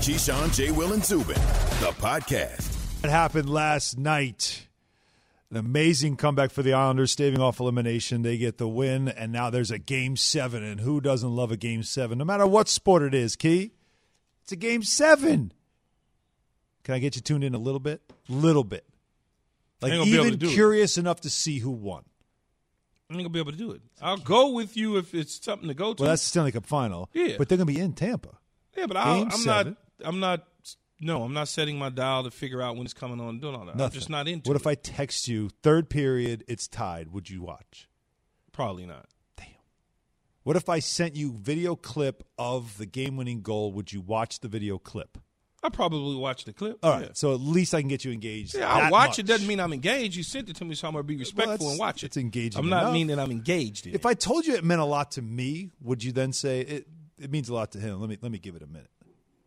Keyshawn, J. Will, and Zubin, the podcast. It happened last night. An amazing comeback for the Islanders, staving off elimination. They get the win, and now there's a game seven. And who doesn't love a game seven? No matter what sport it is, Key, it's a game seven. Can I get you tuned in a little bit? Little bit. Like Ain't gonna be able even to do it. curious enough to see who won. I'm not gonna be able to do it. I'll go with you if it's something to go to. Well, that's the Stanley Cup final. Yeah. But they're going to be in Tampa. yeah, but I'll, game I'm seven. not. I'm not. No, I'm not setting my dial to figure out when it's coming on and doing all that. I'm just not into. What it. if I text you, third period, it's tied? Would you watch? Probably not. Damn. What if I sent you video clip of the game winning goal? Would you watch the video clip? I probably watch the clip. All right, Yeah. so at least I can get you engaged. Yeah, I'll watch much. it. Doesn't mean I'm engaged. You sent it to me, so I'm gonna be respectful that's- and watch it. it's engaging I'm not enough. meaning I'm engaged. If I told you it meant a lot to me, would you then say it? It means a lot to him. Let me let me give it a minute.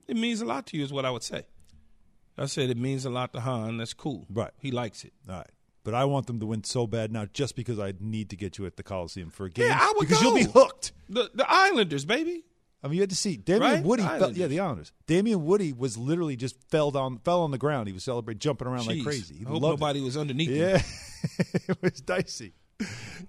It means a lot to you, is what I would say. I said it means a lot to Hahn. That's cool. Right. He likes it. All right, but I want them to win so bad now, just because I need to get you at the Coliseum for a game. Yeah, I would because you'll be hooked. The the Islanders, baby. I mean, you had to see Damien Right? Woody. Fell, yeah, the Islanders. Damien Woody was literally just fell down, fell on the ground. He was celebrating, jumping around like crazy. He I hope loved it. nobody was underneath him. Yeah, it was dicey.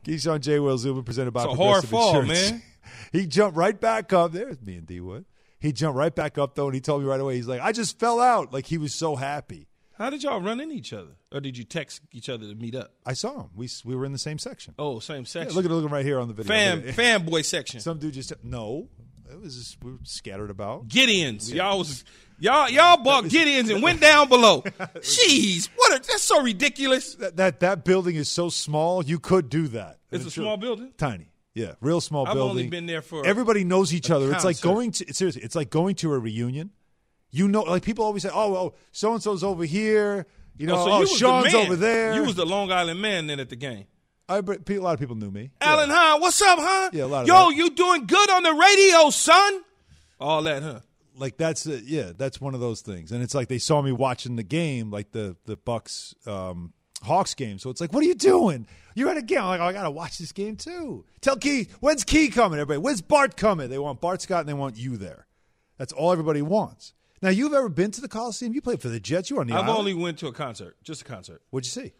Keyshawn J. Will Zubin presented by It's a hard fall, Insurance. man. he jumped right back up. There's me and D Wood. He jumped right back up though, and he told me right away. He's like, "I just fell out." Like he was so happy. How did y'all run into each other, or did you text each other to meet up? I saw him. We we were in the same section. Oh, same Yeah, section. look at look at him right here on the video. fan fanboy section. Some dude just no. It was just, we were scattered about. Gideons, y'all was y'all y'all bought Gideons and went down below. Jeez, what? A, that's so ridiculous. That, that that building is so small. You could do that. It's a small building. Tiny. Yeah, real small I've building. only been there for everybody knows each a other. It's like going to seriously. It's like going to a reunion. You know, like people always say, "Oh, oh, so and so's over here." You know, Oh, oh, so you was the Sean's over there. You was the Long Island man then at the game. I, a lot of people knew me. Alan Yeah. Hahn, what's up, huh? Yeah, a lot of Yo, that. you doing good on the radio, son? All that, huh? like that's uh, yeah, that's one of those things. And it's like they saw me watching the game, like the the Bucks um, Hawks game. So it's like, what are you doing? You're at a game. I'm like, oh, I gotta watch this game too. Tell Key, when's Key coming? Everybody, when's Bart coming? They want Bart Scott and they want you there. That's all everybody wants. Now, you've ever been to the Coliseum? You played for the Jets. You were on the I've island. only went to a concert, just a concert. What'd you see?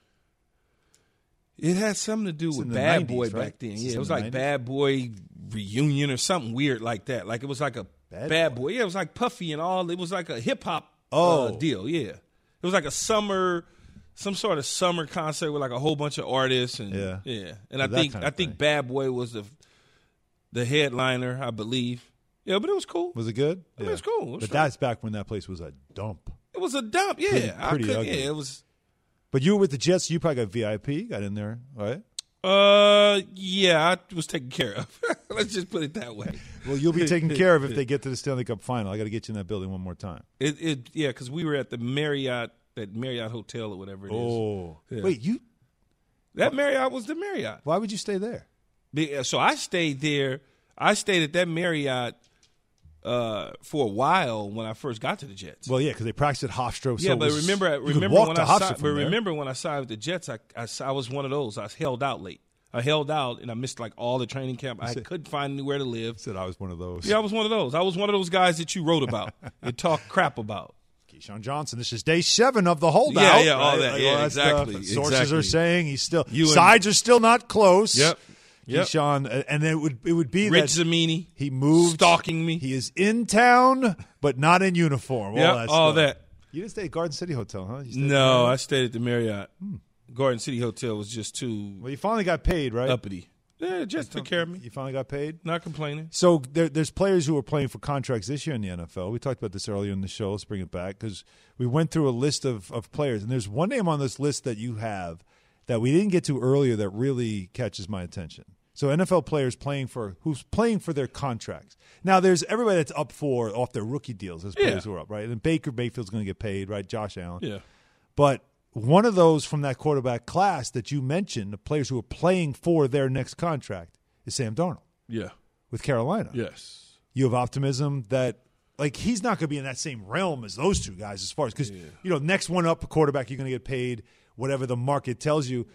It had something to do It's with Bad 90s, Boy right? back then. This Yeah, it was the like 90s? Bad Boy reunion or something weird like that. Like it was like a Bad Bad, Boy. Boy. Yeah, it was like Puffy and all. It was like a hip hop Oh. uh, deal. Yeah, it was like a summer, some sort of summer concert with like a whole bunch of artists and Yeah. yeah. And I think kind I think thing. Bad Boy was the the headliner, I believe. Yeah, but it was cool. Was it good? I mean, it's cool. It was but that's back when that place was a dump. It was a dump. Yeah, Pretty- I pretty could, ugly. Yeah, it was. But you were with the Jets. You probably got VIP. Got in there, right? Uh, yeah, I was taken care of. Let's just put it that way. Well, you'll be taken care of if they get to the Stanley Cup final. I got to get you in that building one more time. It, it yeah, because we were at the Marriott, that Marriott hotel or whatever it is. Oh, Yeah. wait, you? That Marriott was the Marriott. Why would you stay there? So I stayed there. I stayed at that Marriott uh, for a while when I first got to the Jets. Well, yeah, because they practiced at Hofstra. yeah, so it but was- remember, remember when I signed, but there. remember when I signed with the Jets, I, I, I was one of those. I held out late. I held out and I missed like all the training camp. I said- couldn't find anywhere to live. said I was one of those. Yeah, I was one of those. I was one of those guys that you wrote about and talked crap about. Keyshawn Johnson. This is day seven of the holdout. Yeah, yeah, all right? that. Like, Yeah, stuff. exactly, Sources exactly. are saying he's still You and- sides are still not close. Yep. Yep. Keyshawn, uh, and it would it would be Rich that Cimini. he moved stalking me. He is in town, but not in uniform. Yep, all that. all stuff. that. You didn't stay at Garden City Hotel, huh? You No. I stayed at the Marriott. Garden City Hotel was just too Well, you finally got paid, right? uppity. Yeah, just took care of me. You finally got paid. Not complaining. So there, there's players who are playing for contracts this year in the NFL. We talked about this earlier in the show. Let's bring it back because we went through a list of, of players, and there's one name on this list that you have that we didn't get to earlier that really catches my attention. So NFL players playing for who's playing for their contracts. Now there's everybody that's up for off their rookie deals. There's players Yeah. who are up, right? And Baker Mayfield's going to get paid, right? Josh Allen. Yeah. But one of those from that quarterback class that you mentioned, the players who are playing for their next contract, is Sam Darnold Yeah. with Carolina. Yes. You have optimism that like he's not going to be in that same realm as those two guys as far as because you know next one up quarterback you're going to get paid whatever the market tells you.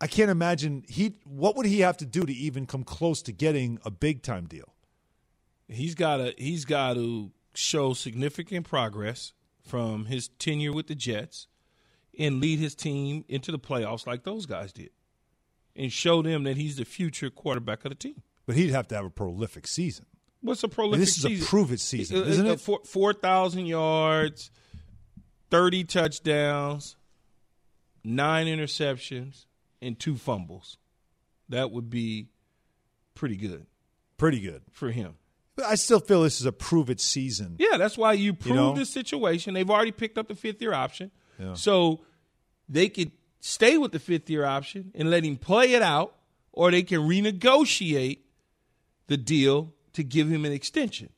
I can't imagine he what would he have to do to even come close to getting a big time deal. He's got to he's got to show significant progress from his tenure with the Jets and lead his team into the playoffs like those guys did and show them that he's the future quarterback of the team. But he'd have to have a prolific season. What's a prolific this is season? a prove it season, Uh, isn't uh, it? Four- 4,000 yards, 30 touchdowns, nine interceptions, and two fumbles. That would be pretty good Pretty good. for him. But I still feel this is a prove it season. Yeah, that's why you prove know? the situation. They've already picked up the fifth year option. Yeah. So they could stay with the fifth year option and let him play it out, or they can renegotiate the deal to give him an extension.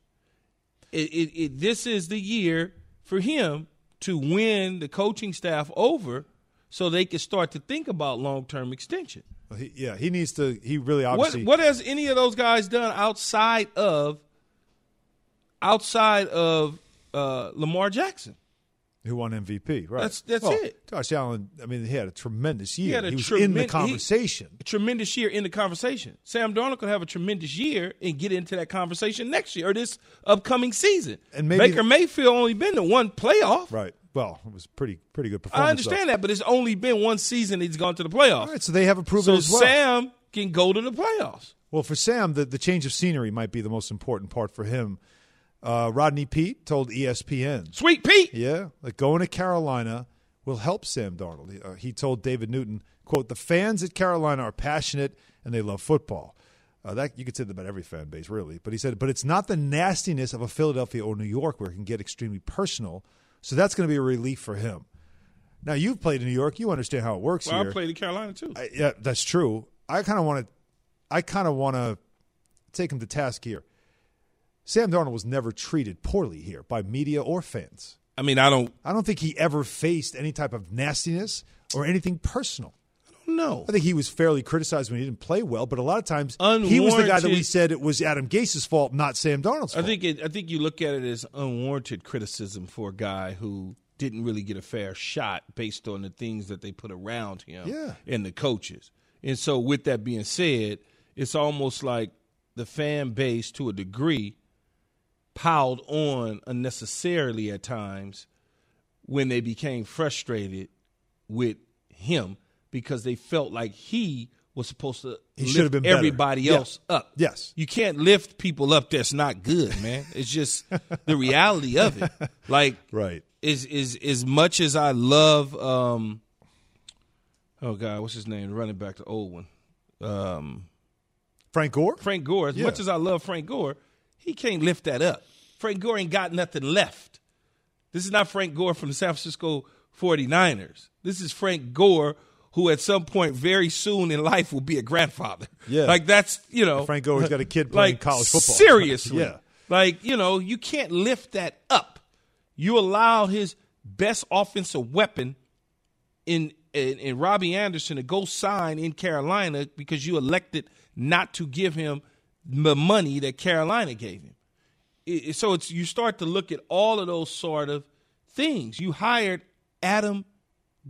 It, it, it, this is the year for him to win the coaching staff over so they can start to think about long term extension. He, yeah, he needs to. He really What, obviously. what has any of those guys done outside of outside of uh, Lamar Jackson? Who won MVP? Right. That's- that's Well, it. Josh Allen. I mean, he had a tremendous year. had a was in the tremen- he- conversation. A tremendous year in the conversation. Sam Darnold could have a tremendous year and get into that conversation next year or this upcoming season. And maybe- Baker Mayfield only been to one playoff. right. Well, it was pretty pretty good performance. I understand that, but it's only been one season he's gone to the playoffs. All right, so they have a proven so as well. Sam can go to the playoffs. Well, for Sam, the, the change of scenery might be the most important part for him. Uh, Rodney Peete told ESPN, Sweet Pete. yeah, like going to Carolina will help Sam Darnold. He, uh, he told David Newton, "quote The fans at Carolina are passionate and they love football." Uh, that you could say that about every fan base, really. But he said, but it's not the nastiness of a Philadelphia or New York where it can get extremely personal. So that's going to be a relief for him. Now you've played in New York, you understand how it works Well, here. I played in Carolina too. I, yeah, that's true. I kind of want to, I kind of want to take him to task here. Sam Darnold was never treated poorly here by media or fans. I mean, I don't I don't think he ever faced any type of nastiness or anything personal. I don't know. I think he was fairly criticized when he didn't play well, but a lot of times he was the guy that we said it was Adam Gase's fault, not Sam Darnold's I think it, I think you look at it as unwarranted criticism for a guy who didn't really get a fair shot based on the things that they put around him Yeah. and the coaches. And so with that being said, it's almost like the fan base to a degree piled on unnecessarily at times when they became frustrated with him because they felt like he was supposed to He lift should have been better. everybody Yeah. else up. Yes. You can't lift people up that's not good, man. It's just the reality of it. Like right. is is as much as I love um oh god, what's his name? Running back the old one. Um Frank Gore? Frank Gore, as Yeah. much as I love Frank Gore, he can't lift that up. Frank Gore ain't got nothing left. This is not Frank Gore from the San Francisco 49ers. This is Frank Gore who at some point very soon in life will be a grandfather. Yeah. Like that's, you know. Frank Gore's got a kid playing like, college football. Seriously. Yeah. Like, you know, you can't lift that up. You allow his best offensive weapon in, in in Robbie Anderson to go sign in Carolina because you elected not to give him the money that Carolina gave him. It- so it's you start to look at all of those sort of things. You hired Adam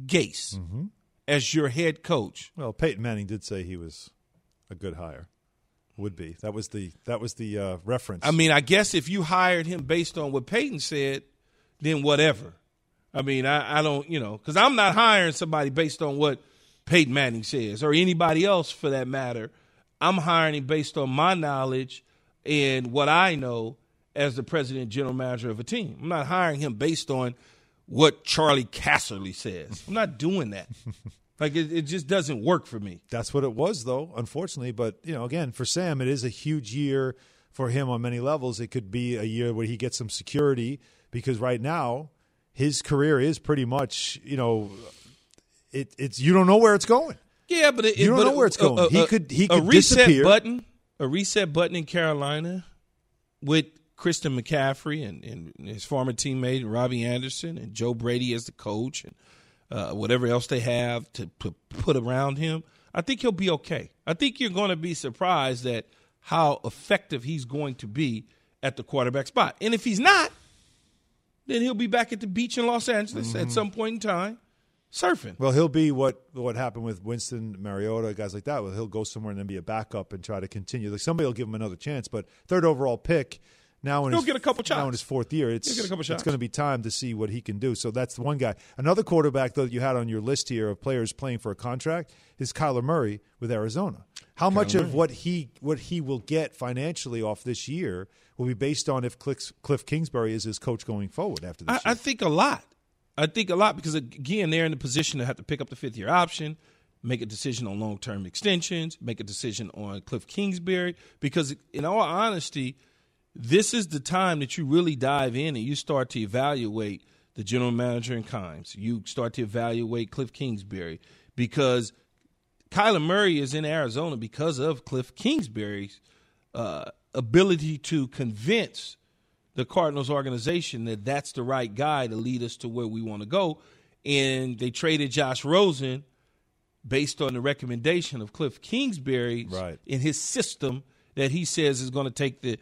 Gase Mm-hmm. as your head coach. Well, Peyton Manning did say he was a good hire. Would be. That was the that was the uh, reference. I mean, I guess if you hired him based on what Peyton said, then whatever. I mean, I, I don't, you know, because I'm not hiring somebody based on what Peyton Manning says or anybody else for that matter. I'm hiring him based on my knowledge and what I know as the president general manager of a team. I'm not hiring him based on what Charley Casserly says. I'm not doing that. like, it, it just doesn't work for me. That's what it was, though, unfortunately. But, you know, again, for Sam, it is a huge year for him on many levels. It could be a year where he gets some security because right now his career is pretty much, you know, it, it's you don't know where it's going. Yeah, but it, You don't but know where it's a- going. A, He could- he a could reset disappear. button, a reset button in Carolina with Christian McCaffrey and, and his former teammate Robbie Anderson and Joe Brady as the coach and uh, whatever else they have to, to put around him. I think he'll be okay. I think you're going to be surprised at how effective he's going to be at the quarterback spot. And if he's not, then he'll be back at the beach in Los Angeles Mm-hmm. at some point in time surfing. Well, he'll be what what happened with Winston Mariota, guys like that. Well, he'll go somewhere and then be a backup and try to continue. Like somebody will give him another chance. But third overall pick, now in He'll his, get a couple shots. now in his fourth year, it's get a couple it's going to be time to see what he can do. So that's the one guy. Another quarterback though that you had on your list here of players playing for a contract is Kyler Murray with Arizona. How much of what he what he will get financially off this year will be based on if Cliff, Cliff Kingsbury is his coach going forward after this I, year? I think a lot. I think a lot because again, they're in the position to have to pick up the fifth year option, make a decision on long term extensions, make a decision on Cliff Kingsbury. Because in all honesty, this is the time that you really dive in and you start to evaluate the general manager in Kimes. You start to evaluate Cliff Kingsbury because Kyler Murray is in Arizona because of Cliff Kingsbury's uh, ability to convince the Cardinals organization that that's the right guy to lead us to where we want to go. And they traded Josh Rosen based on the recommendation of Cliff Kingsbury Right. in his system that he says is going to take the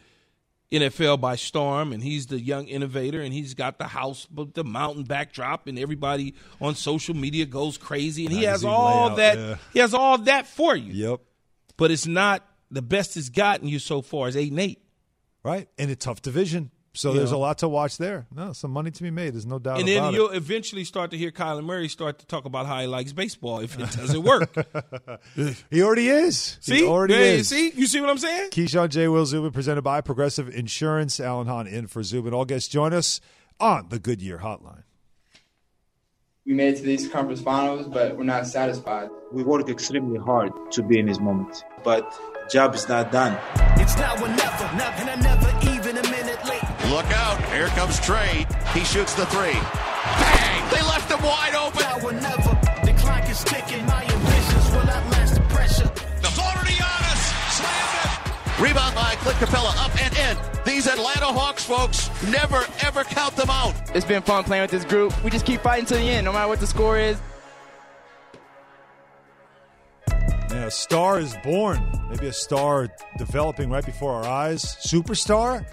NFL by storm, and he's the young innovator, and he's got the house, but the mountain backdrop, and everybody on social media goes crazy, and he has all layout, that. yeah. He has all that for you, Yep. but it's not the best it's gotten you so far. Is eight and eight, Right. In a tough division. So You there's know. a lot to watch there. No, some money to be made. There's no doubt and then it. you'll eventually start to hear Kyler Murray start to talk about how he likes baseball if it doesn't work. He already is. see, he already Hey, is. see, you see what I'm saying? Keyshawn J. Will Zubin, presented by Progressive Insurance. Alan Hahn in for Zubin. All guests join us on the Goodyear Hotline. We made it to the East Conference Finals, but we're not satisfied. We work extremely hard to be in this moment, but job is not done. It's now or never, and I never Look out. Here comes Trae. He shoots the three. Bang! They left him wide open. Now or never, the clock is ticking. My ambitions will outlast the pressure. The floater to Giannis. Slammed it. Rebound by Clint Capela. Up and in. These Atlanta Hawks folks, never, ever count them out. It's been fun playing with this group. We just keep fighting to the end, no matter what the score is. Yeah, a star is born. Maybe a star developing right before our eyes. Superstar?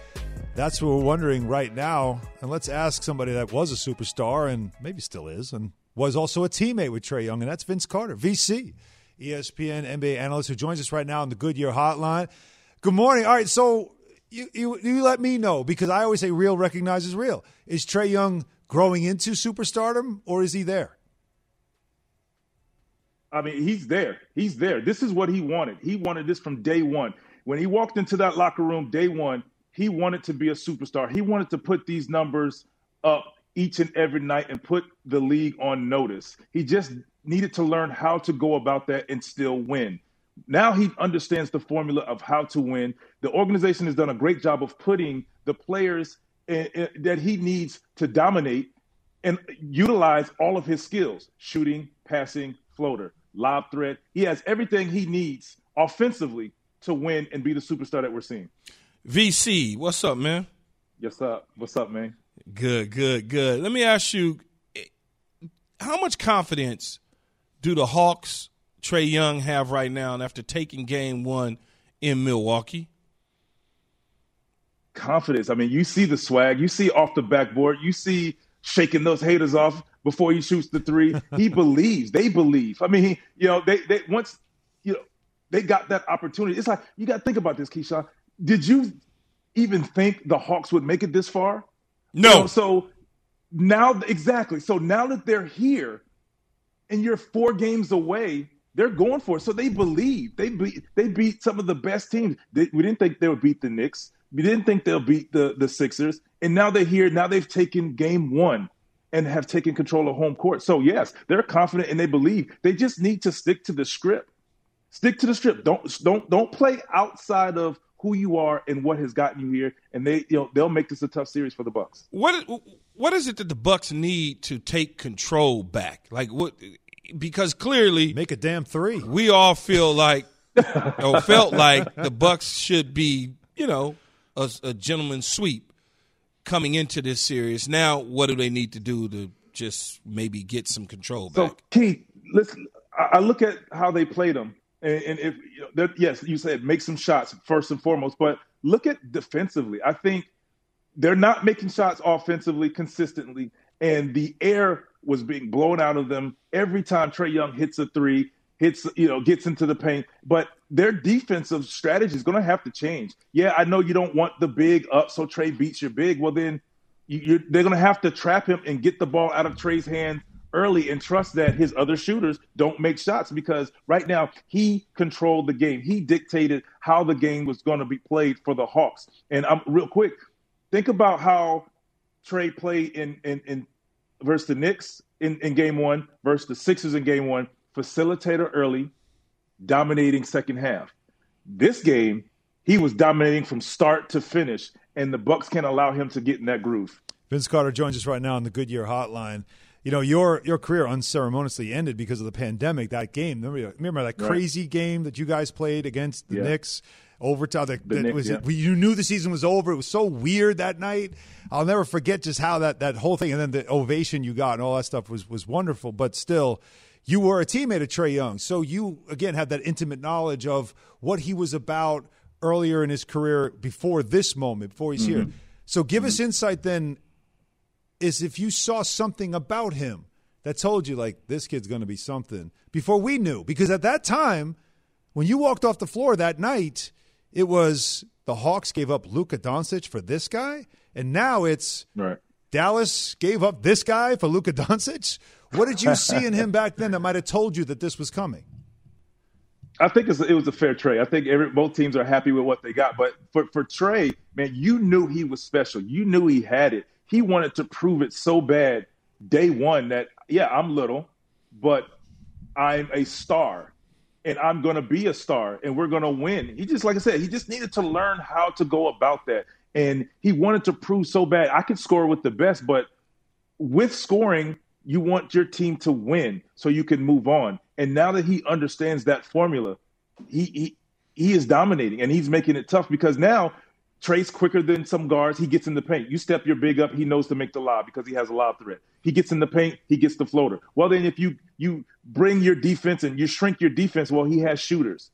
That's what we're wondering right now. And let's ask somebody that was a superstar and maybe still is and was also a teammate with Trae Young, and that's Vince Carter, VC, ESPN NBA analyst who joins us right now on the Goodyear Hotline. Good morning. All right, so you, you, you let me know because I always say real recognizes real. Is Trae Young growing into superstardom or is he there? I mean, he's there. He's there. This is what he wanted. He wanted this from day one. When he walked into that locker room day one, he wanted to be a superstar. He wanted to put these numbers up each and every night and put the league on notice. He just needed to learn how to go about that and still win. Now he understands the formula of how to win. The organization has done a great job of putting the players eh, eh, that he needs to dominate and utilize all of his skills shooting, passing, floater, lob threat. He has everything he needs offensively to win and be the superstar that we're seeing. VC, what's up, man? Yes, up. What's up, man? Good, good, good. Let me ask you, eh, how much confidence do the Hawks, Trae Young, have right now after taking Game One in Milwaukee? Confidence. I mean, you see the swag. You see off the backboard. You see shaking those haters off before he shoots the three. He believes. They believe. I mean, he, you know, they they once you know they got that opportunity. It's like you got to think about this, Keyshawn. Did you even think the Hawks would make it this far? No. You know, so now, exactly. So now that they're here, and you're four games away, they're going for it. So they believe they beat they beat some of the best teams. They, we didn't think they would beat the Knicks. We didn't think they'll beat the the Sixers. And now they're here. Now they've taken game one and have taken control of home court. So yes, they're confident and they believe. They just need to stick to the script. Stick to the script. Don't don't don't play outside of who you are and what has gotten you here. And they you know they'll make this a tough series for the Bucks. What what is it that the Bucks need to take control back? Like what? Because clearly, Make a damn three. we all feel like or felt like the Bucks should be, you know, a, a gentleman's sweep coming into this series. Now, what do they need to do to just maybe get some control back? So Keith, listen. I I look at how they played them, and, and if you know, yes, you said make some shots first and foremost, but look at defensively. I think they're not making shots offensively consistently, and the air was being blown out of them every time Trae Young hits a three. hits, you know, gets into the paint. But their defensive strategy is going to have to change. Yeah, I know you don't want the big up, so Trae beats your big. Well, then you, they're going to have to trap him and get the ball out of Trae's hands early and trust that his other shooters don't make shots because right now he controlled the game. He dictated how the game was going to be played for the Hawks. And I'm real quick, think about how Trae played in in, in versus the Knicks in, in game one versus the Sixers in game one. Facilitator early, dominating second half. This game, he was dominating from start to finish, and the Bucks can't allow him to get in that groove. Vince Carter joins us right now on the Goodyear Hotline you know your your career unceremoniously ended because of the pandemic. That game, remember, remember that crazy right. game that you guys played against the yeah. Knicks overtime. That, that Knicks, was yeah. you knew the season was over. It was so weird that night. I'll never forget just how that that whole thing and then the ovation you got and all that stuff was was wonderful. But still, you were a teammate of Trae Young, so you again had that intimate knowledge of what he was about earlier in his career before this moment, before he's mm-hmm. here. So give mm-hmm. us insight then is if you saw something about him that told you like this kid's going to be something before we knew because at that time when you walked off the floor that night it was the Hawks gave up Luka Doncic for this guy and now it's right. Dallas gave up this guy for Luka Doncic what did you see in him back then that might have told you that this was coming I think it was a fair trade. I think every, both teams are happy with what they got. But for, for Trae, man, you knew he was special. You knew he had it he wanted to prove it so bad day one that yeah, I'm little, but I'm a star and I'm going to be a star and we're going to win. He just like I said, he just needed to learn how to go about that. And he wanted to prove so bad I could score with the best, but with scoring, you want your team to win so you can move on. And now that he understands that formula, he he, he is dominating and he's making it tough because now Trace quicker than some guards. He gets in the paint. You step your big up, he knows to make the lob because he has a lob threat. He gets in the paint, he gets the floater. Well, then if you you bring your defense and you shrink your defense, well, he has shooters.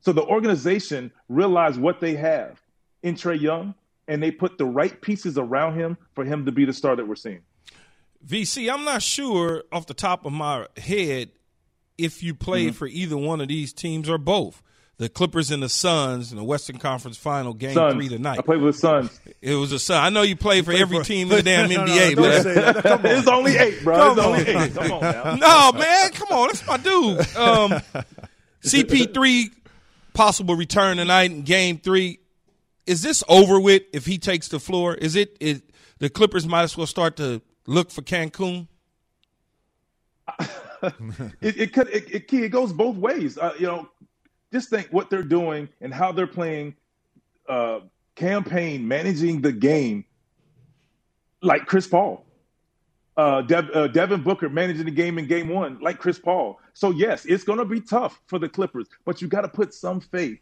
So the organization realized what they have in Trae Young, and they put the right pieces around him for him to be the star that we're seeing. VC, I'm not sure off the top of my head if you played mm-hmm. for either one of these teams or both the Clippers and the Suns in the Western Conference Final Game Suns. Three tonight. I played with the Suns. It was a Sun. I know you played for every for, team in the damn no, NBA, no, but it's only eight, bro. Come it's on. only eight. Come on now. No, man, come on. That's my dude. Um, CP3 possible return tonight in Game Three. Is this over with if he takes the floor? Is it? Is, the Clippers might as well start to look for Cancun. it, it could it, it, it, goes both ways. Uh, you know, just think what they're doing and how they're playing uh, campaign, managing the game like Chris Paul. Uh, Dev, uh, Devin Booker managing the game in game one like Chris Paul. So, yes, it's going to be tough for the Clippers, but you got to put some faith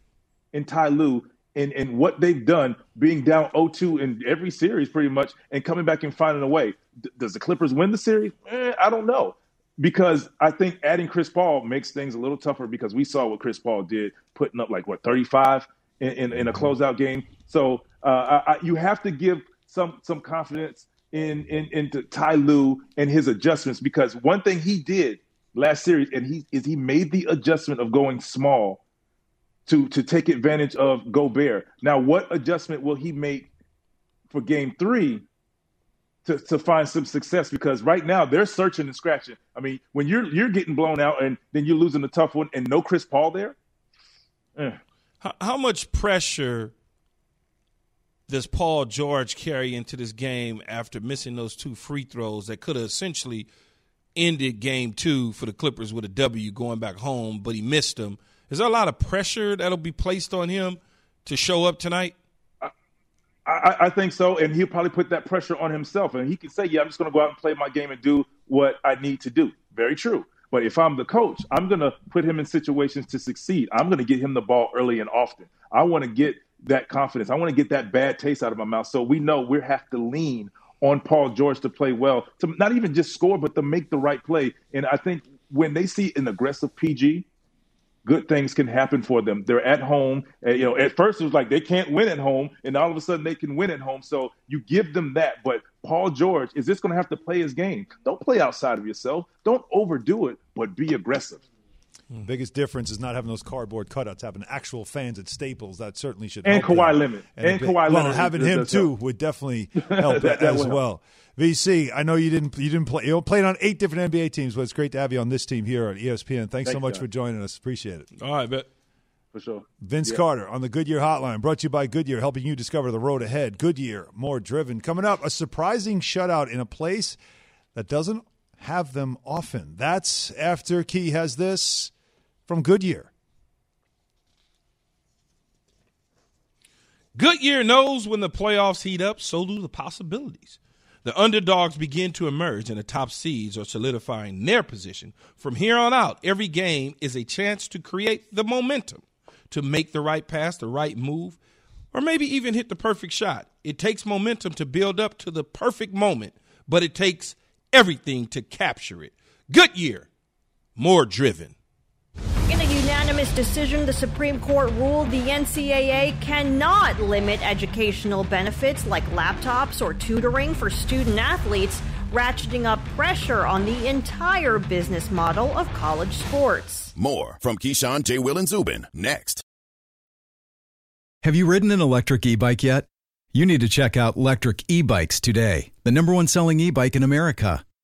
in Ty Lue and, and what they've done being down 0-2 in every series pretty much and coming back and finding a way. D- does the Clippers win the series? Eh, I don't know because I think adding Chris Paul makes things a little tougher because we saw what Chris Paul did, putting up like what 35 in, in, in a mm-hmm. closeout game. So uh, I, you have to give some some confidence in in into Ty Lue and his adjustments because one thing he did last series and he is he made the adjustment of going small to to take advantage of Gobert. Now, what adjustment will he make for Game Three? To, to find some success because right now they're searching and scratching. I mean, when you're you're getting blown out and then you're losing a tough one and no Chris Paul there. Eh. How, how much pressure does Paul George carry into this game after missing those two free throws that could have essentially ended game two for the Clippers with a W going back home, but he missed them? Is there a lot of pressure that'll be placed on him to show up tonight? I, I, think so, and he'll probably put that pressure on himself, and he can say, "Yeah, I'm just going to go out and play my game and do what I need to do." Very true. But if I'm the coach, I'm going to put him in situations to succeed. I'm going to get him the ball early and often. I want to get that confidence. I want to get that bad taste out of my mouth. So we know we have to lean on Paul George to play well, to not even just score, but to make the right play. And I think when they see an aggressive PG, good things can happen for them. They're at home. And, you know, at first it was like they can't win at home, and all of a sudden they can win at home. So you give them that. But Paul George is this going to have to play his game? Don't play outside of yourself. Don't overdo it, but be aggressive. The biggest difference is not having those cardboard cutouts, having actual fans at Staples. That certainly should And help Kawhi them. Leonard. a And bit- Kawhi well, Leonard having him too help. would definitely help That- that as would help. well. VC, I know you didn't you didn't play. You played on eight different NBA teams, but it's great to have you on this team here at E ESPN. Thanks so much John. for joining us. Appreciate it. All right, bet. For sure. Vince Yeah. Carter on the Goodyear Hotline, brought to you by Goodyear, helping you discover the road ahead. Goodyear, more driven. Coming up, a surprising shutout in a place that doesn't have them often. That's after Key has this from Goodyear. Goodyear knows when the playoffs heat up, so do the possibilities. The underdogs begin to emerge, and the top seeds are solidifying their position. From here on out, every game is a chance to create the momentum, to make the right pass, the right move, or maybe even hit the perfect shot. It takes momentum to build up to the perfect moment, but it takes everything to capture it. Goodyear, more driven. In a unanimous decision, the Supreme Court ruled the NCAA cannot limit educational benefits like laptops or tutoring for student athletes, ratcheting up pressure on the entire business model of college sports. More from Keyshawn, J. Will, and Zubin next. Have you ridden an electric e bike yet? You need to check out Lectric E Bikes today, the number one selling e bike in America.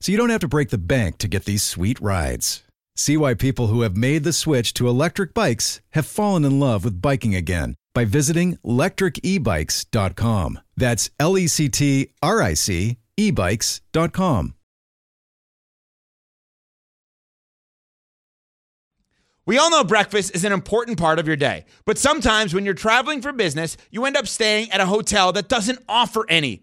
so you don't have to break the bank to get these sweet rides. See why people who have made the switch to electric bikes have fallen in love with biking again by visiting lectricebikes.com. That's L E C T R I C ebikes.com. We all know breakfast is an important part of your day, but sometimes when you're traveling for business, you end up staying at a hotel that doesn't offer any.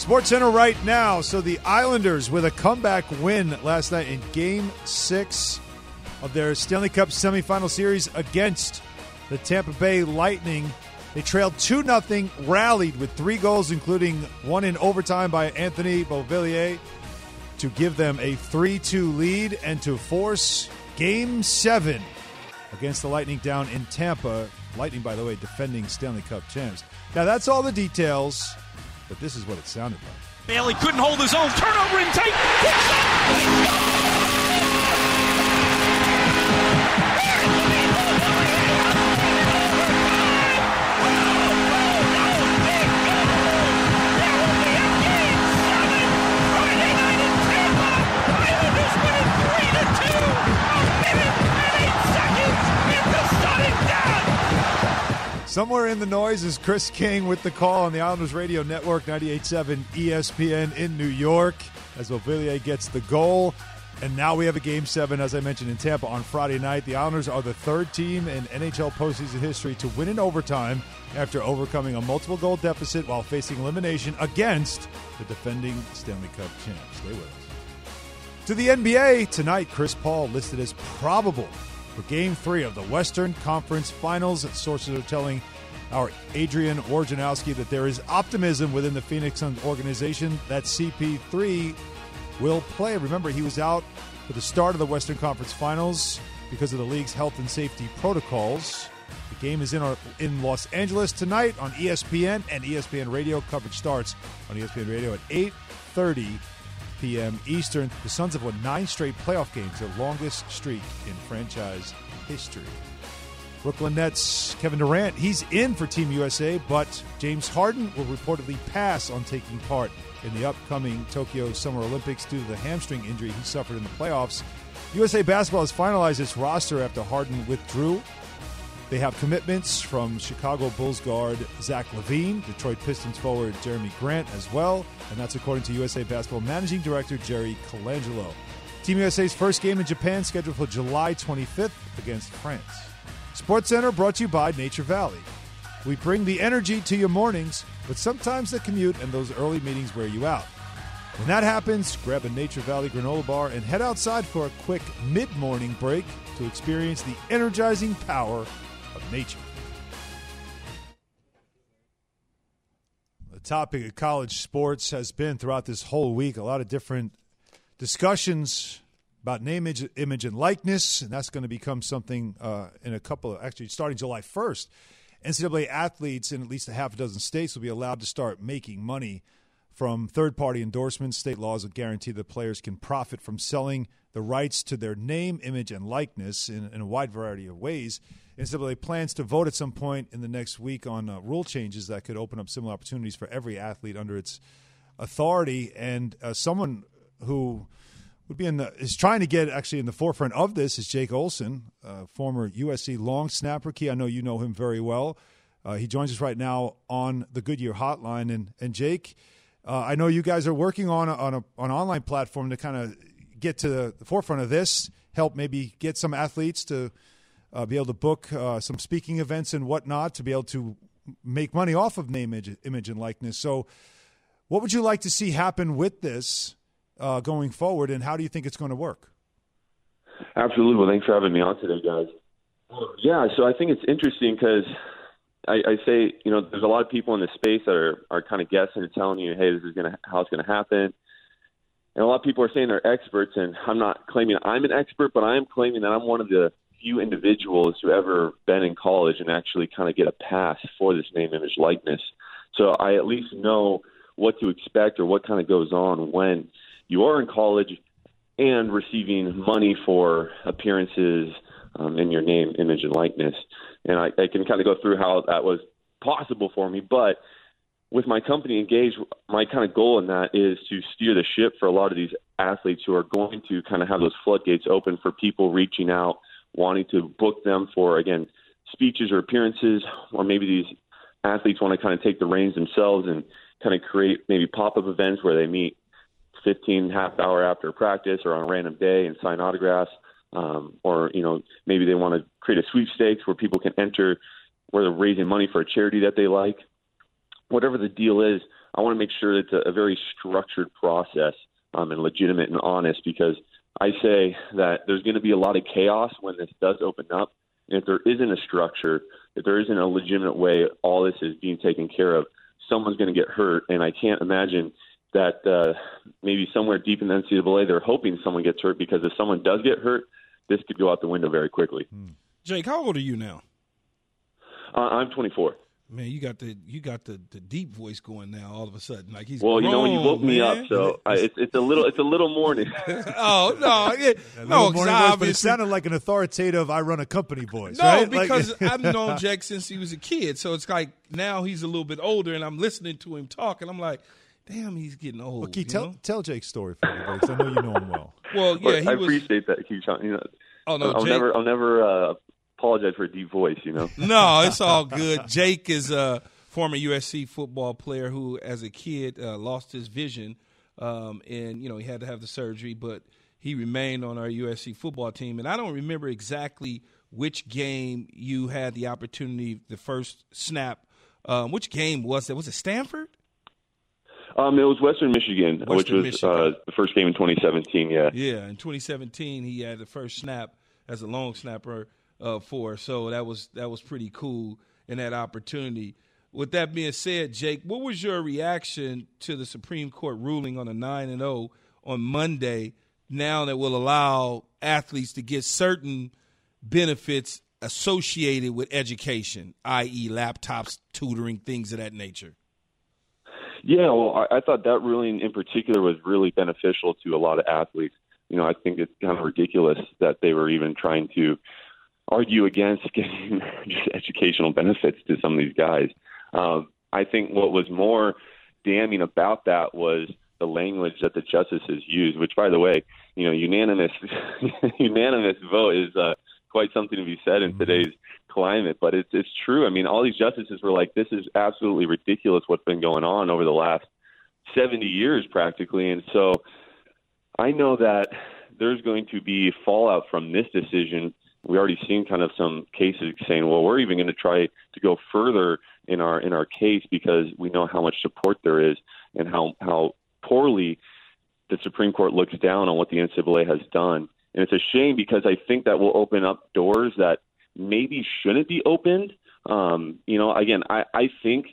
Sports Center right now. So the Islanders with a comeback win last night in Game Six of their Stanley Cup semifinal series against the Tampa Bay Lightning. They trailed two 0 rallied with three goals, including one in overtime by Anthony Beauvillier, to give them a three-two lead and to force Game Seven against the Lightning down in Tampa. Lightning, by the way, defending Stanley Cup champs. Now that's all the details, but this is what it sounded like. Bailey couldn't hold his own. Turnover intake. Somewhere in the noise is Chris King with the call on the Islanders Radio Network, 98.7 ESPN in New York, as Villiers gets the goal. And now we have a game seven, as I mentioned, in Tampa on Friday night. The Islanders are the third team in NHL postseason history to win in overtime after overcoming a multiple goal deficit while facing elimination against the defending Stanley Cup champs. Stay with us. To the NBA, tonight, Chris Paul listed as probable for game three of the Western Conference Finals. Sources are telling our Adrian Wojnarowski that there is optimism within the Phoenix Suns organization that CP3 will play. Remember, he was out for the start of the Western Conference Finals because of the league's health and safety protocols. The game is in our, in Los Angeles tonight on ESPN and ESPN Radio. Coverage starts on ESPN Radio at 8:30 p.m. Eastern. The Suns have won nine straight playoff games, their longest streak in franchise history. Brooklyn Nets Kevin Durant, he's in for Team USA, but James Harden will reportedly pass on taking part in the upcoming Tokyo Summer Olympics due to the hamstring injury he suffered in the playoffs. USA Basketball has finalized its roster after Harden withdrew They have commitments from Chicago Bulls guard Zach LaVine, Detroit Pistons forward Jerami Grant as well, and that's according to USA Basketball Managing Director Jerry Colangelo. Team USA's first game in Japan scheduled for July 25th against France. Sports Center brought to you by Nature Valley. We bring the energy to your mornings, but sometimes the commute and those early meetings wear you out. When that happens, grab a Nature Valley granola bar and head outside for a quick mid morning break to experience the energizing power of nature. The topic of college sports has been throughout this whole week a lot of different discussions about name, image, image and likeness, and that's going to become something uh, in a couple of actually starting July 1st. NCAA athletes in at least a half a dozen states will be allowed to start making money from third party endorsements. State laws will guarantee that players can profit from selling the rights to their name, image, and likeness in, in a wide variety of ways. NCAA plans to vote at some point in the next week on uh, rule changes that could open up similar opportunities for every athlete under its authority. And uh, someone who would be in the is trying to get actually in the forefront of this is Jake Olson, uh, former USC long snapper. Key, I know you know him very well. Uh, he joins us right now on the Goodyear Hotline, and and Jake, uh, I know you guys are working on a, on a, on an online platform to kind of get to the forefront of this, help maybe get some athletes to uh, be able to book uh, some speaking events and whatnot to be able to make money off of name, image, image and likeness. So, what would you like to see happen with this? uh, going forward, and how do you think it's going to work? Absolutely. Well, thanks for having me on today, guys. Yeah, so I think it's interesting because I, I say, you know, there's a lot of people in the space that are, are kind of guessing and telling you, hey, this is going to how it's going to happen. And a lot of people are saying they're experts, and I'm not claiming I'm an expert, but I am claiming that I'm one of the few individuals who ever been in college and actually kind of get a pass for this name, image, likeness. So I at least know what to expect or what kind of goes on when you are in college and receiving money for appearances um, in your name, image, and likeness. And I, I can kind of go through how that was possible for me. But with my company engaged, my kind of goal in that is to steer the ship for a lot of these athletes who are going to kind of have those floodgates open for people reaching out, wanting to book them for, again, speeches or appearances, or maybe these athletes want to kind of take the reins themselves and kind of create maybe pop up events where they meet 15 half hour after practice or on a random day and sign autographs. Um, or you know maybe they want to create a sweepstakes where people can enter where they're raising money for a charity that they like. Whatever the deal is, I want to make sure it's a, a very structured process um, and legitimate and honest because I say that there's going to be a lot of chaos when this does open up. And if there isn't a structure, if there isn't a legitimate way all this is being taken care of, someone's going to get hurt. And I can't imagine that uh, maybe somewhere deep in the NCAA they're hoping someone gets hurt because if someone does get hurt, this could go out the window very quickly. Jake, how old are you now? Uh, I'm 24. Man, you got the you got the, the deep voice going now. All of a sudden, like he's well, grown, you know, when you woke me man. up, so I, it's it's a little it's a little morning. oh no, it, A no, morning voice, but it sounded like an authoritative "I run a company" voice. No, right? Like- because I've known Jake since he was a kid. So it's like now he's a little bit older, and I'm listening to him talk, and I'm like, damn, he's getting old. Well, Key, you tell know? tell Jake's story for me, because I know you know him well. Well, yeah, he I was. appreciate that, Keyshawn. You know, Oh, no, I'll Jake- never I'll never uh, apologize for a deep voice. You know. No, it's all good. Jake is a former USC football player who, as a kid, uh, lost his vision, um, and you know he had to have the surgery, but he remained on our USC football team. And I don't remember exactly which game you had the opportunity, the first snap. Um, which game was it? Was it Stanford? Um, it was Western Michigan, which was Michigan. Uh, the first game in 2017. Yeah. Yeah, in 2017, he had the first snap as a long snapper uh, for. So that was that was pretty cool in that opportunity. With that being said, Jake, what was your reaction to the Supreme Court ruling on a nine and zero on Monday? Now that will allow athletes to get certain benefits associated with education, i.e., laptops, tutoring, things of that nature. Yeah, well, I, I thought that ruling in particular was really beneficial to a lot of athletes. You know, I think it's kind of ridiculous that they were even trying to argue against getting just educational benefits to some of these guys. Um, I think what was more damning about that was the language that the justices used, which, by the way, you know, unanimous unanimous vote is uh, quite something to be said in today's climate. But it's it's true. I mean, all these justices were like, "This is absolutely ridiculous. What's been going on over the last 70 years, practically." And so, I know that there's going to be fallout from this decision. We already seen kind of some cases saying, "Well, we're even going to try to go further in our in our case because we know how much support there is and how how poorly the Supreme Court looks down on what the NCAA has done." And it's a shame because I think that will open up doors that maybe shouldn't be opened. Um, you know, again, I, I think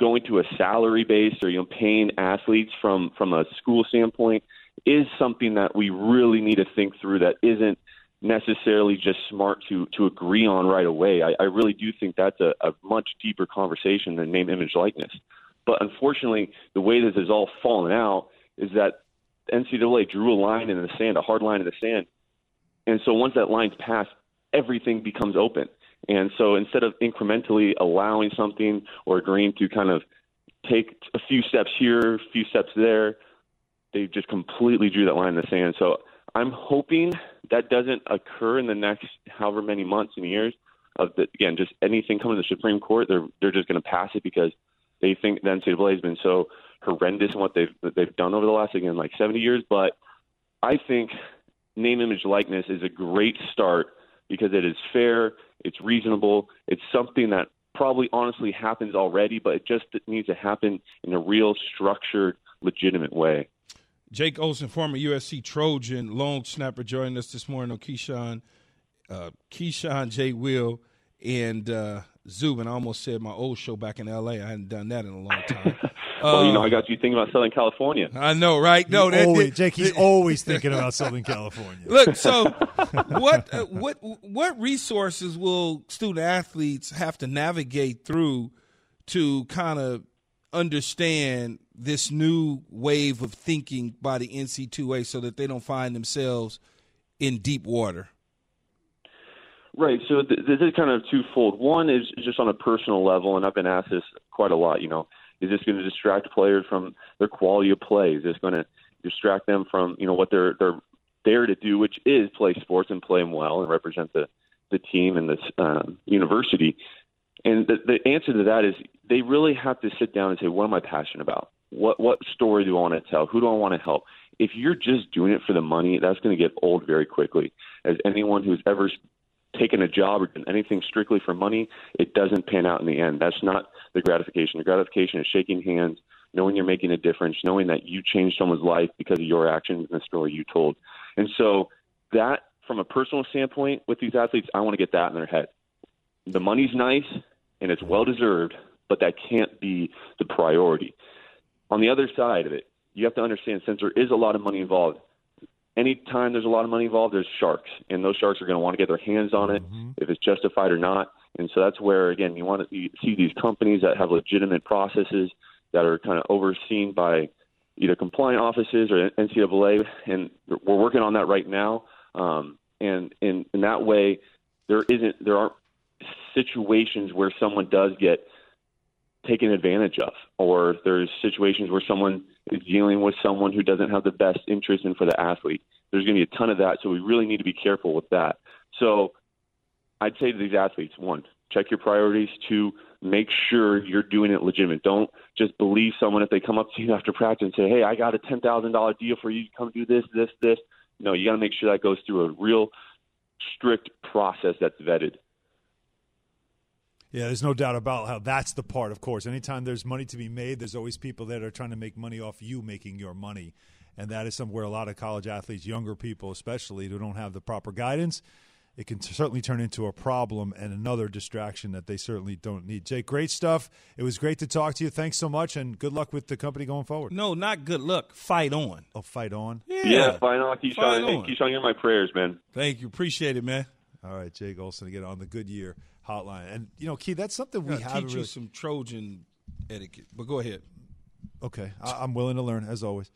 going to a salary base or you know paying athletes from from a school standpoint is something that we really need to think through. That isn't necessarily just smart to to agree on right away. I, I really do think that's a, a much deeper conversation than name, image, likeness. But unfortunately, the way this has all fallen out is that NCAA drew a line in the sand, a hard line in the sand, and so once that line's passed, everything becomes open. And so instead of incrementally allowing something or agreeing to kind of take a few steps here, a few steps there, they just completely drew that line in the sand. So I'm hoping that doesn't occur in the next however many months and years. Of the, again, just anything coming to the Supreme Court, they're they're just going to pass it because they think the NCAA has been so horrendous in what they've they've done over the last again like 70 years. But I think name, image, likeness is a great start because it is fair, it's reasonable, it's something that probably honestly happens already, but it just needs to happen in a real structured, legitimate way. Jake Olson, former USC Trojan, long snapper, joining us this morning on Keyshawn, uh, Keyshawn J. Will, and uh, Zubin. I almost said my old show back in L.A. I hadn't done that in a long time. well, you know, I got you thinking about Southern California. I know, right? No, He that, always- that- Jake, he's always thinking about Southern California. Look, so what uh, what what resources will student athletes have to navigate through to kind of understand this new wave of thinking by the NC2A so that they don't find themselves in deep water? Right. So th- this is kind of twofold. One is just on a personal level, and I've been asked this quite a lot. You know, is this going to distract players from their quality of play? Is this going to distract them from you know what they're they're there to do, which is play sports and play them well and represent the the team and the um, university? And the, the answer to that is they really have to sit down and say, what am I passionate about? What what story do I want to tell? Who do I want to help? If you're just doing it for the money, that's going to get old very quickly. As anyone who's ever taken a job or done anything strictly for money, it doesn't pan out in the end. That's not the gratification. The gratification is shaking hands, knowing you're making a difference, knowing that you changed someone's life because of your actions and the story you told. And so that from a personal standpoint with these athletes, I want to get that in their head. The money's nice and it's well deserved, but that can't be the priority. On the other side of it, you have to understand since there is a lot of money involved, anytime there's a lot of money involved, there's sharks, and those sharks are going to want to get their hands on it, if it's justified or not. And so that's where, again, you want to you see these companies that have legitimate processes that are kind of overseen by either compliant offices or NCAA, and we're working on that right now. Um, and in, in that way, there isn't there aren't situations where someone does get taken advantage of, or there's situations where someone is dealing with someone who doesn't have the best interest in for the athlete. There's going to be a ton of that, so we really need to be careful with that. So I'd say to these athletes, one, check your priorities. Two, make sure you're doing it legitimate. Don't just believe someone if they come up to you after practice and say, "Hey, I got a ten thousand dollar deal for you. To come do this, this, this." No, you got to make sure that goes through a real strict process that's vetted. Yeah, there's no doubt about how that's the part, of course. Anytime there's money to be made, there's always people that are trying to make money off you making your money. And that is somewhere a lot of college athletes, younger people especially, who don't have the proper guidance, it can t- certainly turn into a problem and another distraction that they certainly don't need. Jake, great stuff. It was great to talk to you. Thanks so much, and good luck with the company going forward. No, not good luck. Fight on. Oh, fight on. Yeah, Yeah, fine on, Keyshawn. Fight Hey, on. Keyshawn, you're my prayers, man. Thank you. Appreciate it, man. All right, Jake Olson again on the Goodyear hotline. And, you know, Key, that's something we haven't teach really. you some Trojan etiquette. But go ahead. Okay, I, I'm willing to learn as always.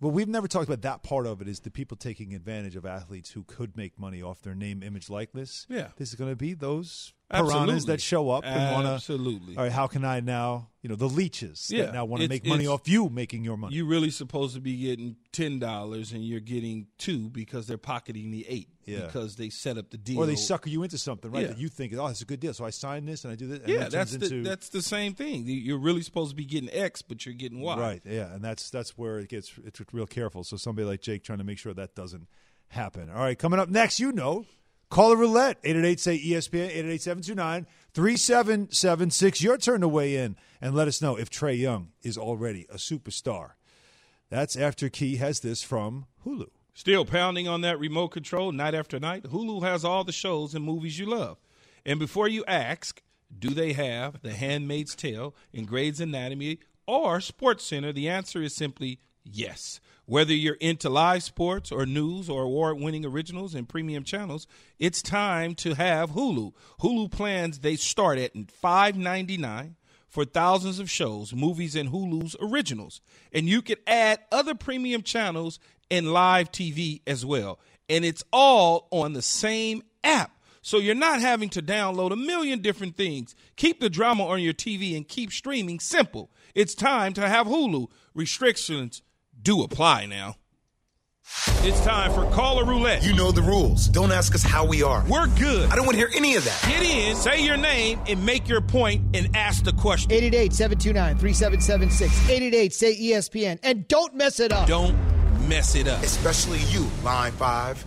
But we've never talked about that part of it. Is the people taking advantage of athletes who could make money off their name, image, likeness? Yeah. this is going to be those piranhas Absolutely. that show up and want to. Absolutely. All right, how can I now? You know, the leeches Yeah, that now want to make money off you making your money. You're really supposed to be getting ten dollars, and you're getting two because they're pocketing the eight. Yeah. Because they set up the deal. or they sucker you into something, right? Yeah. That you think, oh, it's a good deal, so I sign this and I do this. And Yeah, that that's the into, that's the same thing. You're really supposed to be getting X, but you're getting Y. Right. Yeah, and that's that's where it gets it's real careful. So somebody like Jake trying to make sure that doesn't happen. All right, coming up next, you know, call a roulette 888 say ESPN 888 729 3776. Your turn to weigh in and let us know if Trae Young is already a superstar. That's after Key has this from Hulu. Still pounding on that remote control night after night. Hulu has all the shows and movies you love. And before you ask, do they have The Handmaid's Tale and Grey's Anatomy or Sports Center? The answer is simply yes. Whether you're into live sports or news or award winning originals and premium channels, it's time to have Hulu. Hulu plans they start at $5.99 for thousands of shows, movies, and Hulu's originals. And you can add other premium channels and live TV as well. And it's all on the same app. So you're not having to download a million different things. Keep the drama on your TV and keep streaming simple. It's time to have Hulu. Restrictions do apply now. It's time for Caller Roulette. You know the rules. Don't ask us how we are. We're good. I don't want to hear any of that. Get in, say your name, and make your point and ask the question. 888 729 3776. 888 say ESPN. And don't mess it up. Don't mess it up. Especially you, Line 5.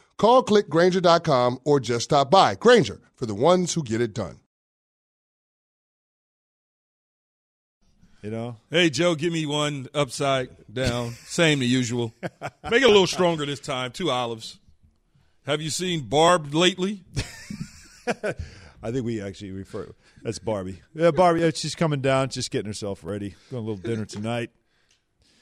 Call clickgrainger.com or just stop by. Grainger, for the ones who get it done. You know? Hey, Joe, give me one upside down. Same to usual. Make it a little stronger this time. Two olives. Have you seen Barb lately? I think we actually refer. That's Barbie. Yeah, Barbie. Yeah, she's coming down, just getting herself ready. Going a little dinner tonight.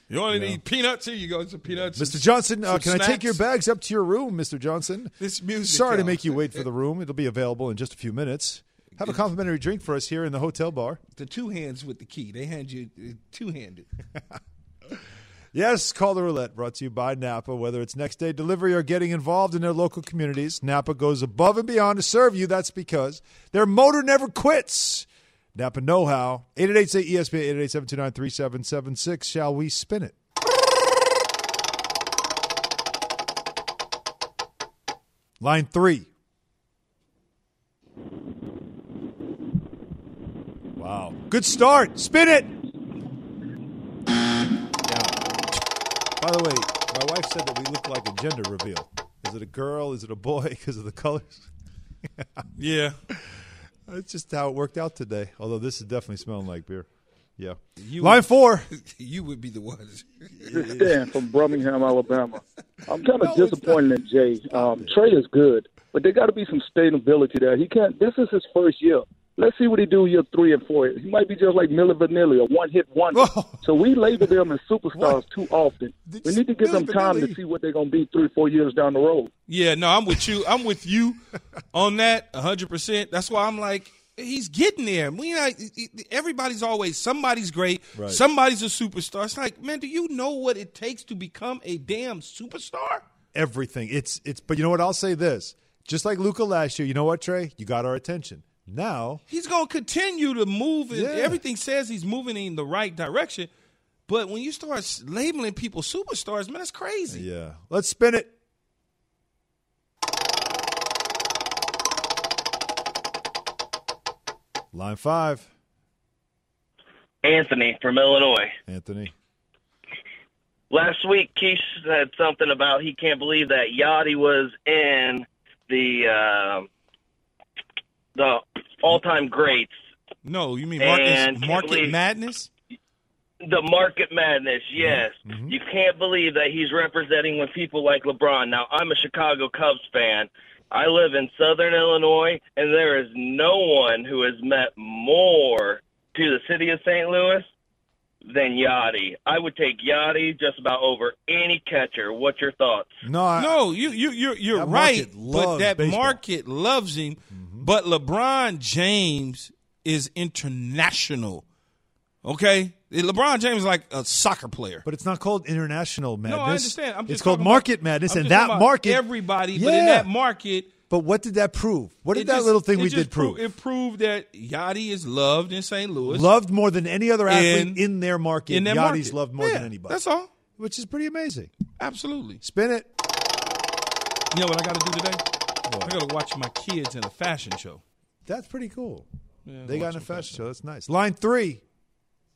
You want Yeah. any peanuts? Here you go. Some peanuts. Mr. Johnson, uh, can I take your bags up to your room, Mr. Johnson? This music, Sorry to make you wait for the room. It'll be available in just a few minutes. Have a complimentary drink for us here in the hotel bar. The two hands with the key. They hand you uh, two handed. Yes, call the roulette. Brought to you by Napa. Whether it's next day delivery or getting involved in their local communities, Napa goes above and beyond to serve you. That's because their motor never quits. Napa Know How. 888 say ESPN 888 3776. Shall we spin it? Line three. Wow. Good start. Spin it. By the way, my wife said that we look like a gender reveal. Is it a girl? Is it a boy? Because of the colors? Yeah. That's just how it worked out today. Although this is definitely smelling like beer. Yeah. You Line would- four. You would be the ones. This is Stan from Birmingham, Alabama. I'm kind of disappointed in Jay. Um, Trae is good, but there got to be some stability there. He can't. This is his first year. Let's see what he do year three and four. He might be just like Milli Vanilli, a one-hit wonder. so we label them as superstars too often. We need to give them time to see what they're going to be three, four years down the road. Yeah, no, I'm with you. I'm with you on that 100%. That's why I'm like, he's getting there. We not, everybody's always somebody's great, Right. somebody's a superstar. It's like, man, do you know what it takes to become a damn superstar? Everything. It's it's. But you know what? I'll say this. Just like Luka last year. You know what, Trae? You got our attention. Now He's going to continue to move. Yeah. Everything says he's moving in the right direction. But when you start labeling people superstars, man, that's crazy. Yeah. Let's spin it. Line five. Anthony from Illinois. Anthony. Last week, Keish said something about he can't believe that Yadi was in the uh, the all-time greats. No, you mean market, market believe- madness? The market madness, yes. Mm-hmm. Mm-hmm. You can't believe that he's representing with people like LeBron. Now, I'm a Chicago Cubs fan. I live in Southern Illinois, and there is no one who has meant more to the city of St. Louis than Yadi. I would take Yadi just about over any catcher. What's your thoughts? No, I, no, you you you're you're right, but that baseball. market loves him. Mm-hmm. But LeBron James is international. Okay, LeBron James is like a soccer player. But it's not called international madness. No, I understand. I'm just it's called market madness, and that market everybody, yeah. but in that market. But what did that prove? What did that just- little thing we did prove? It proved that Yadi is loved in St. Louis. Loved more than any other athlete In- in their market. in their Yadi's market. loved more Yeah, than anybody. that's all. Which is pretty amazing. Absolutely. Spin it. You know what I got to do today? I got to watch my kids in a fashion show. That's pretty cool. Yeah, they got in a them fashion show. That's nice. Line three.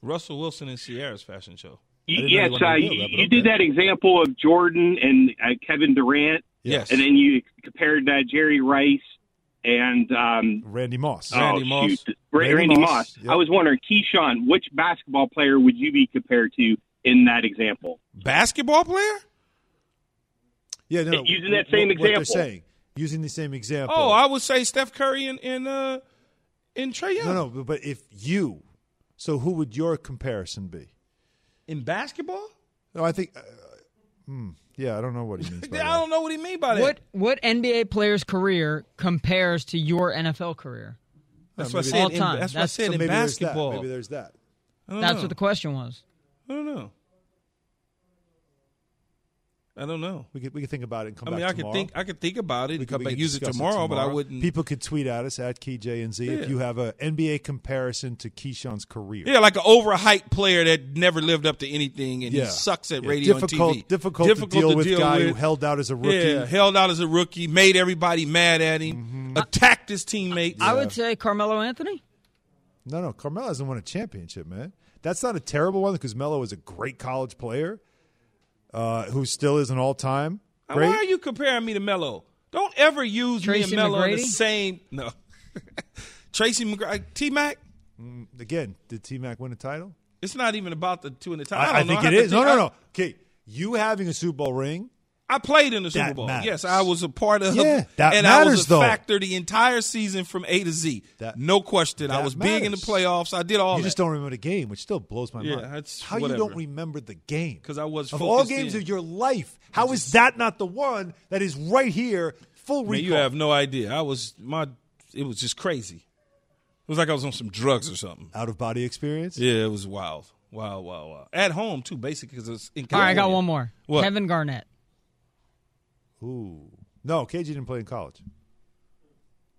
Russell Wilson and Ciara's fashion show. didn't yes, you uh, do you, that, but you did that example of Jordan and uh, Kevin Durant. Yes. And then you compared uh, Jerry Rice and um, Randy Moss. oh, Randy Moss. shoot, Randy Randy, Moss, Moss. yep. I was wondering, Keyshawn, which basketball player would you be compared to in that example? Basketball player? Yeah, no. Using that what- same what they're example. saying. Using the same example. Oh, I would say Steph Curry and and, uh, and Trae Young. no, no. but- But if you, so who would your comparison be? In basketball? No, I think. Uh, hmm, yeah, I don't know what he means. By I that. don't know what he mean by that. What what NBA player's career compares to your NFL career? That's Uh, what I maybe- said. All In, time. that's what I said So in maybe there's basketball. Maybe there's that. I don't That's know. what the question was. I don't know. I don't know. We could we could think about it and come I back mean, I could think I could think about it We and could- come we back could use it discuss tomorrow, but I wouldn't. People could tweet at us at Key J and Z Yeah. if you have a NBA comparison to Keyshawn's career. Yeah, like an overhyped player that never lived up to anything, and Yeah. he sucks at Yeah, radio difficult, and TV. Difficult, to deal with guy who held out as a rookie. Yeah, held out as a rookie, made everybody mad at him, Mm-hmm. attacked his teammates. I would say Carmelo Anthony. No, no, Carmelo hasn't won a championship, man. That's not a terrible one because Melo is a great college player uh, who still is an all-time Now, great. Why are you comparing me to Melo? Don't ever use Tracy me and Melo in the same. No, Tracy McGrady, T Mac. Mm, Again, did T Mac win a title? It's not even about the two in the title. I, I, I don't know. think have it to is. No, no, no. Okay, you having a Super Bowl ring. I played in the Super That Bowl. matters. Yes, I was a part of. Yeah, that and I was a though. factor the entire season from A to Z. That- no question. I that was big in the playoffs. I did all you that. just don't remember the game, which still blows my Yeah, mind. that's how you don't remember the game because I was of all games in. of your life. How is that not the one that is right here, full Man, recall? you have no idea. I was my. It was just crazy. It was like I was on some drugs or something. out of body experience. Yeah, it was wild, wild, wild, wild. At home too, basically, because it's in All right, I got one more. What? Kevin Garnett. Ooh, no, KG didn't play in college.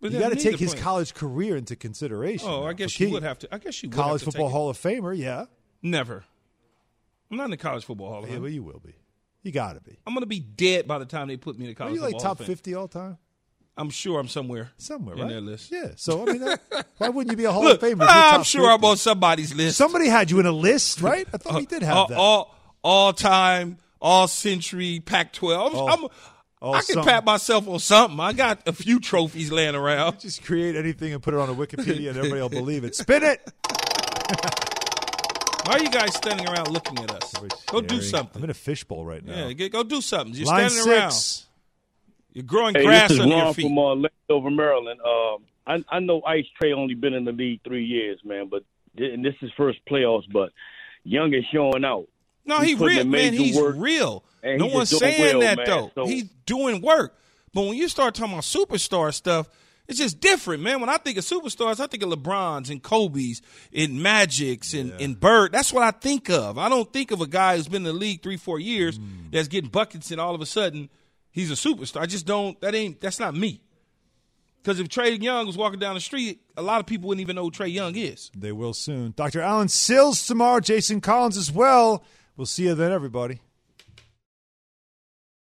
But you got to take his play. college career into consideration. Oh, now I for guess you would have to. I guess you would College have to Football Hall of Famer, yeah. Never. I'm not in the college football hall of Famer. Yeah, fame. well, you will be. You got to be. I'm gonna be dead by the time they put me in the college. Are you like top Fame. 50 all time? I'm sure I'm somewhere. Somewhere, in right? their list. Yeah. So, I mean, that, why wouldn't you be a Hall Look, of Famer? I'm sure I'm on somebody's list. Somebody had you in a list, right? I thought uh, we did have all, that. all all time, all century, Pac-12. I'm, oh. All- I'm- all I can something. pat myself on something. I got a few trophies laying around. Just create anything and put it on a Wikipedia, and everybody will believe it. Spin it. Why are you guys standing around looking at us? Go do something. I'm in a fishbowl right now. Yeah, get, go do something. You're Line standing around. six. You're growing Hey, grass this is under Ron your feet. from uh, Landover, Maryland. Um, I, I know Ice Trae only been in the league three years, man, but and this is first playoffs. But Young is showing out. No, He's he real, man. He's work, real. no he's one's saying well, that man. though. So- He's doing work. But when you start talking about superstar stuff, it's just different, man. When I think of superstars, I think of LeBrons and Kobe's and Magics and, and Bird. That's what I think of. I don't think of a guy who's been in the league three, four years Mm. that's getting buckets and all of a sudden he's a superstar. I just don't. That ain't. That's not me. Because if Trae Young was walking down the street, a lot of people wouldn't even know who Trae Young is. They will soon. Dr. Alan Sills tomorrow. Jason Collins as well. We'll see you then, everybody.